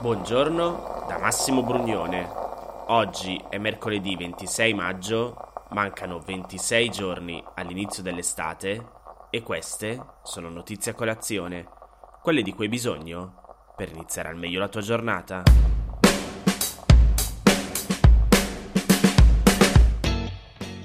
Buongiorno da Massimo Brugnone. Oggi è mercoledì 26 maggio, mancano 26 giorni all'inizio dell'estate e queste sono notizie a colazione, quelle di cui hai bisogno per iniziare al meglio la tua giornata.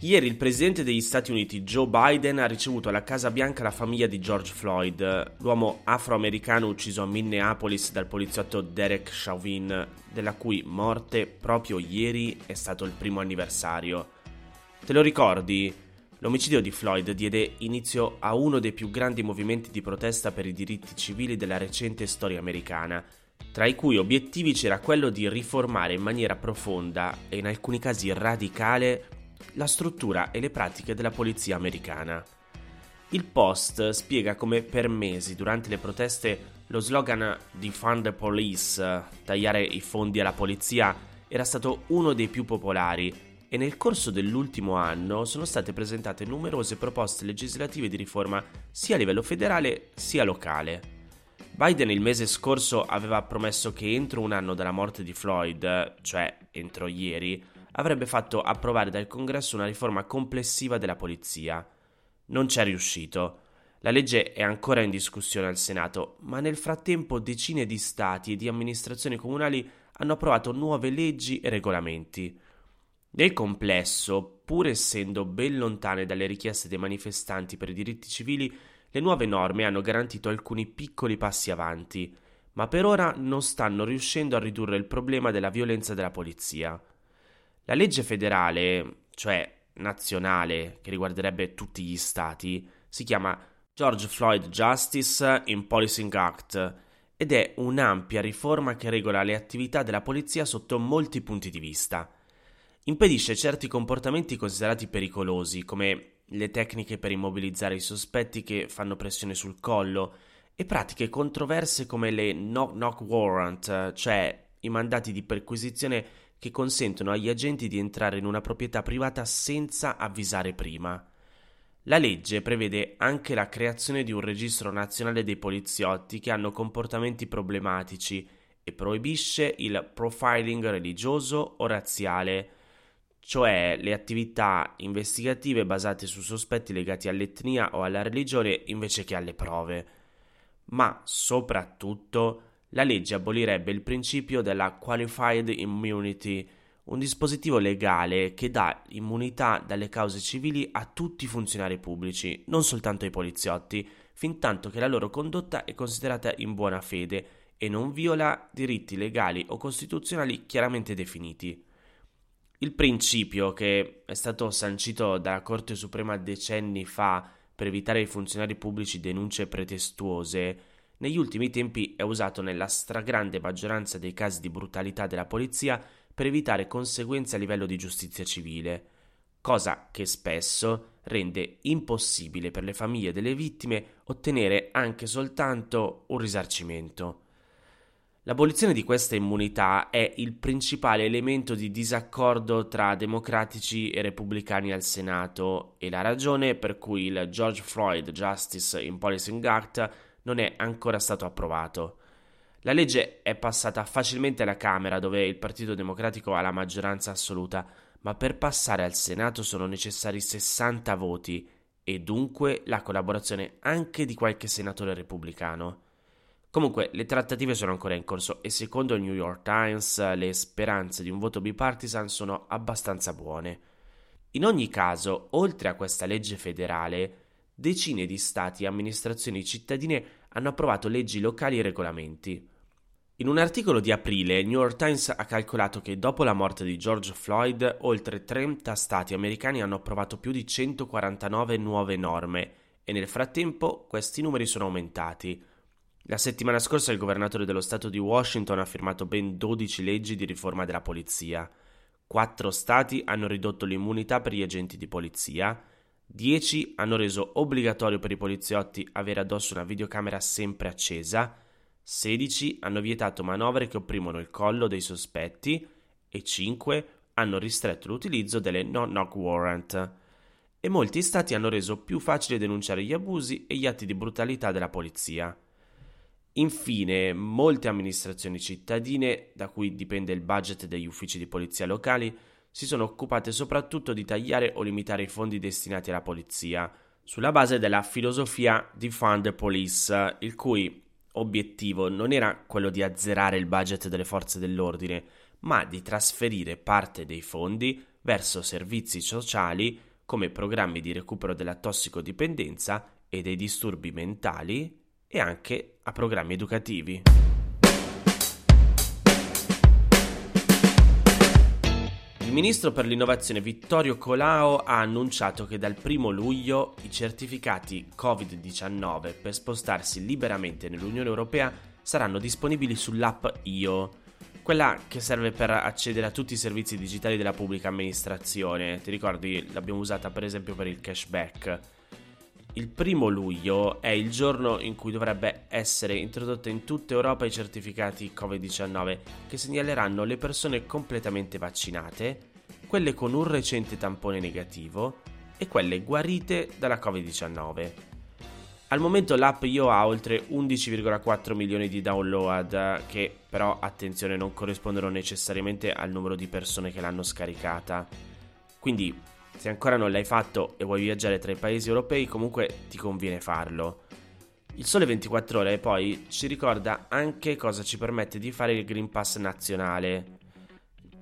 Ieri il presidente degli Stati Uniti Joe Biden ha ricevuto alla Casa Bianca la famiglia di George Floyd, l'uomo afroamericano ucciso a Minneapolis dal poliziotto Derek Chauvin, della cui morte proprio ieri è stato il primo anniversario. Te lo ricordi? L'omicidio di Floyd diede inizio a uno dei più grandi movimenti di protesta per i diritti civili della recente storia americana, tra i cui obiettivi c'era quello di riformare in maniera profonda e in alcuni casi radicale la struttura e le pratiche della polizia americana. Il post spiega come per mesi durante le proteste lo slogan Defund the Police, tagliare i fondi alla polizia, era stato uno dei più popolari e nel corso dell'ultimo anno sono state presentate numerose proposte legislative di riforma sia a livello federale sia locale. Biden il mese scorso aveva promesso che entro un anno dalla morte di Floyd, cioè entro ieri, avrebbe fatto approvare dal Congresso una riforma complessiva della polizia. Non c'è riuscito. La legge è ancora in discussione al Senato, ma nel frattempo decine di stati e di amministrazioni comunali hanno approvato nuove leggi e regolamenti. Nel complesso, pur essendo ben lontane dalle richieste dei manifestanti per i diritti civili, le nuove norme hanno garantito alcuni piccoli passi avanti, ma per ora non stanno riuscendo a ridurre il problema della violenza della polizia. La legge federale, cioè nazionale, che riguarderebbe tutti gli stati, si chiama George Floyd Justice in Policing Act ed è un'ampia riforma che regola le attività della polizia sotto molti punti di vista. Impedisce certi comportamenti considerati pericolosi, come le tecniche per immobilizzare i sospetti che fanno pressione sul collo, e pratiche controverse come le knock-knock warrant, cioè i mandati di perquisizione che consentono agli agenti di entrare in una proprietà privata senza avvisare prima. La legge prevede anche la creazione di un registro nazionale dei poliziotti che hanno comportamenti problematici e proibisce il profiling religioso o razziale, cioè le attività investigative basate su sospetti legati all'etnia o alla religione invece che alle prove. Ma soprattutto la legge abolirebbe il principio della qualified immunity, un dispositivo legale che dà immunità dalle cause civili a tutti i funzionari pubblici, non soltanto ai poliziotti, fin tanto che la loro condotta è considerata in buona fede e non viola diritti legali o costituzionali chiaramente definiti. Il principio, che è stato sancito dalla Corte Suprema decenni fa per evitare ai funzionari pubblici denunce pretestuose, negli ultimi tempi è usato nella stragrande maggioranza dei casi di brutalità della polizia per evitare conseguenze a livello di giustizia civile, cosa che spesso rende impossibile per le famiglie delle vittime ottenere anche soltanto un risarcimento. L'abolizione di questa immunità è il principale elemento di disaccordo tra democratici e repubblicani al Senato e la ragione per cui il George Floyd Justice in Policing Act non è ancora stato approvato. La legge è passata facilmente alla Camera, dove il Partito Democratico ha la maggioranza assoluta, ma per passare al Senato sono necessari 60 voti e dunque la collaborazione anche di qualche senatore repubblicano. Comunque, le trattative sono ancora in corso e secondo il New York Times le speranze di un voto bipartisan sono abbastanza buone. In ogni caso, oltre a questa legge federale, decine di stati e amministrazioni cittadine hanno approvato leggi locali e regolamenti. In un articolo di aprile, il New York Times ha calcolato che dopo la morte di George Floyd, oltre 30 stati americani hanno approvato più di 149 nuove norme e nel frattempo questi numeri sono aumentati. La settimana scorsa il governatore dello Stato di Washington ha firmato ben 12 leggi di riforma della polizia. Quattro stati hanno ridotto l'immunità per gli agenti di polizia, 10 hanno reso obbligatorio per i poliziotti avere addosso una videocamera sempre accesa, 16 hanno vietato manovre che opprimono il collo dei sospetti e 5 hanno ristretto l'utilizzo delle no-knock warrant. E molti stati hanno reso più facile denunciare gli abusi e gli atti di brutalità della polizia. Infine, molte amministrazioni cittadine, da cui dipende il budget degli uffici di polizia locali, si sono occupate soprattutto di tagliare o limitare i fondi destinati alla polizia, sulla base della filosofia di Fund Police, il cui obiettivo non era quello di azzerare il budget delle forze dell'ordine, ma di trasferire parte dei fondi verso servizi sociali come programmi di recupero della tossicodipendenza e dei disturbi mentali e anche a programmi educativi. Il ministro per l'innovazione Vittorio Colao ha annunciato che dal 1 luglio i certificati Covid-19 per spostarsi liberamente nell'Unione Europea saranno disponibili sull'app IO, quella che serve per accedere a tutti i servizi digitali della pubblica amministrazione. Ti ricordi, l'abbiamo usata per esempio per il cashback il primo luglio è il giorno in cui dovrebbe essere introdotta in tutta Europa i certificati Covid-19 che segnaleranno le persone completamente vaccinate, quelle con un recente tampone negativo e quelle guarite dalla Covid-19. Al momento l'app Io ha oltre 11,4 milioni di download che però attenzione non corrispondono necessariamente al numero di persone che l'hanno scaricata. Quindi se ancora non l'hai fatto e vuoi viaggiare tra i paesi europei, comunque ti conviene farlo. Il Sole 24 Ore poi ci ricorda anche cosa ci permette di fare il Green Pass nazionale.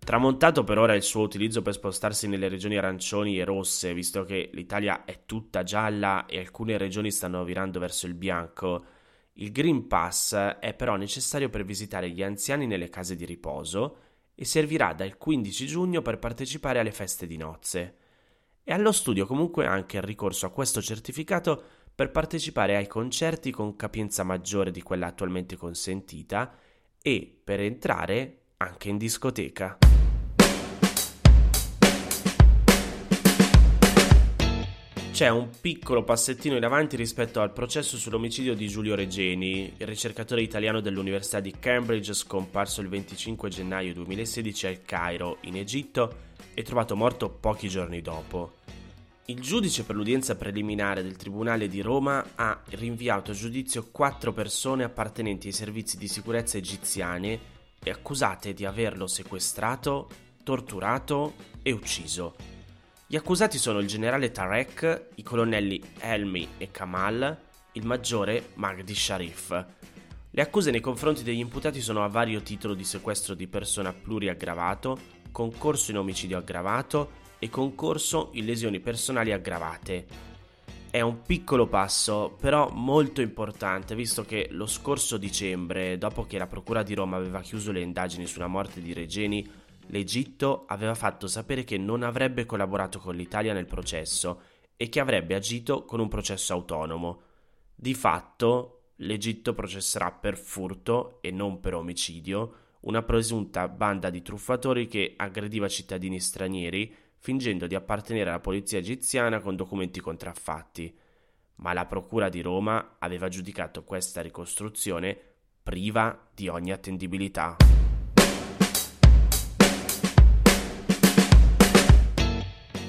Tramontato per ora il suo utilizzo per spostarsi nelle regioni arancioni e rosse, visto che l'Italia è tutta gialla e alcune regioni stanno virando verso il bianco, il Green Pass è però necessario per visitare gli anziani nelle case di riposo e servirà dal 15 giugno per partecipare alle feste di nozze. È allo studio comunque anche il ricorso a questo certificato per partecipare ai concerti con capienza maggiore di quella attualmente consentita e per entrare anche in discoteca. C'è un piccolo passettino in avanti rispetto al processo sull'omicidio di Giulio Regeni, il ricercatore italiano dell'Università di Cambridge scomparso il 25 gennaio 2016 al Cairo, in Egitto, e trovato morto pochi giorni dopo. Il giudice per l'udienza preliminare del Tribunale di Roma ha rinviato a giudizio quattro persone appartenenti ai servizi di sicurezza egiziane e accusate di averlo sequestrato, torturato e ucciso. Gli accusati sono il generale Tarek, i colonnelli Helmi e Kamal, il maggiore Magdi Sharif. Le accuse nei confronti degli imputati sono a vario titolo di sequestro di persona pluriaggravato, concorso in omicidio aggravato e concorso in lesioni personali aggravate. È un piccolo passo, però molto importante, visto che lo scorso dicembre, dopo che la Procura di Roma aveva chiuso le indagini sulla morte di Regeni, l'Egitto aveva fatto sapere che non avrebbe collaborato con l'Italia nel processo e che avrebbe agito con un processo autonomo. Di fatto, l'Egitto processerà per furto e non per omicidio una presunta banda di truffatori che aggrediva cittadini stranieri fingendo di appartenere alla polizia egiziana con documenti contraffatti. Ma la Procura di Roma aveva giudicato questa ricostruzione priva di ogni attendibilità.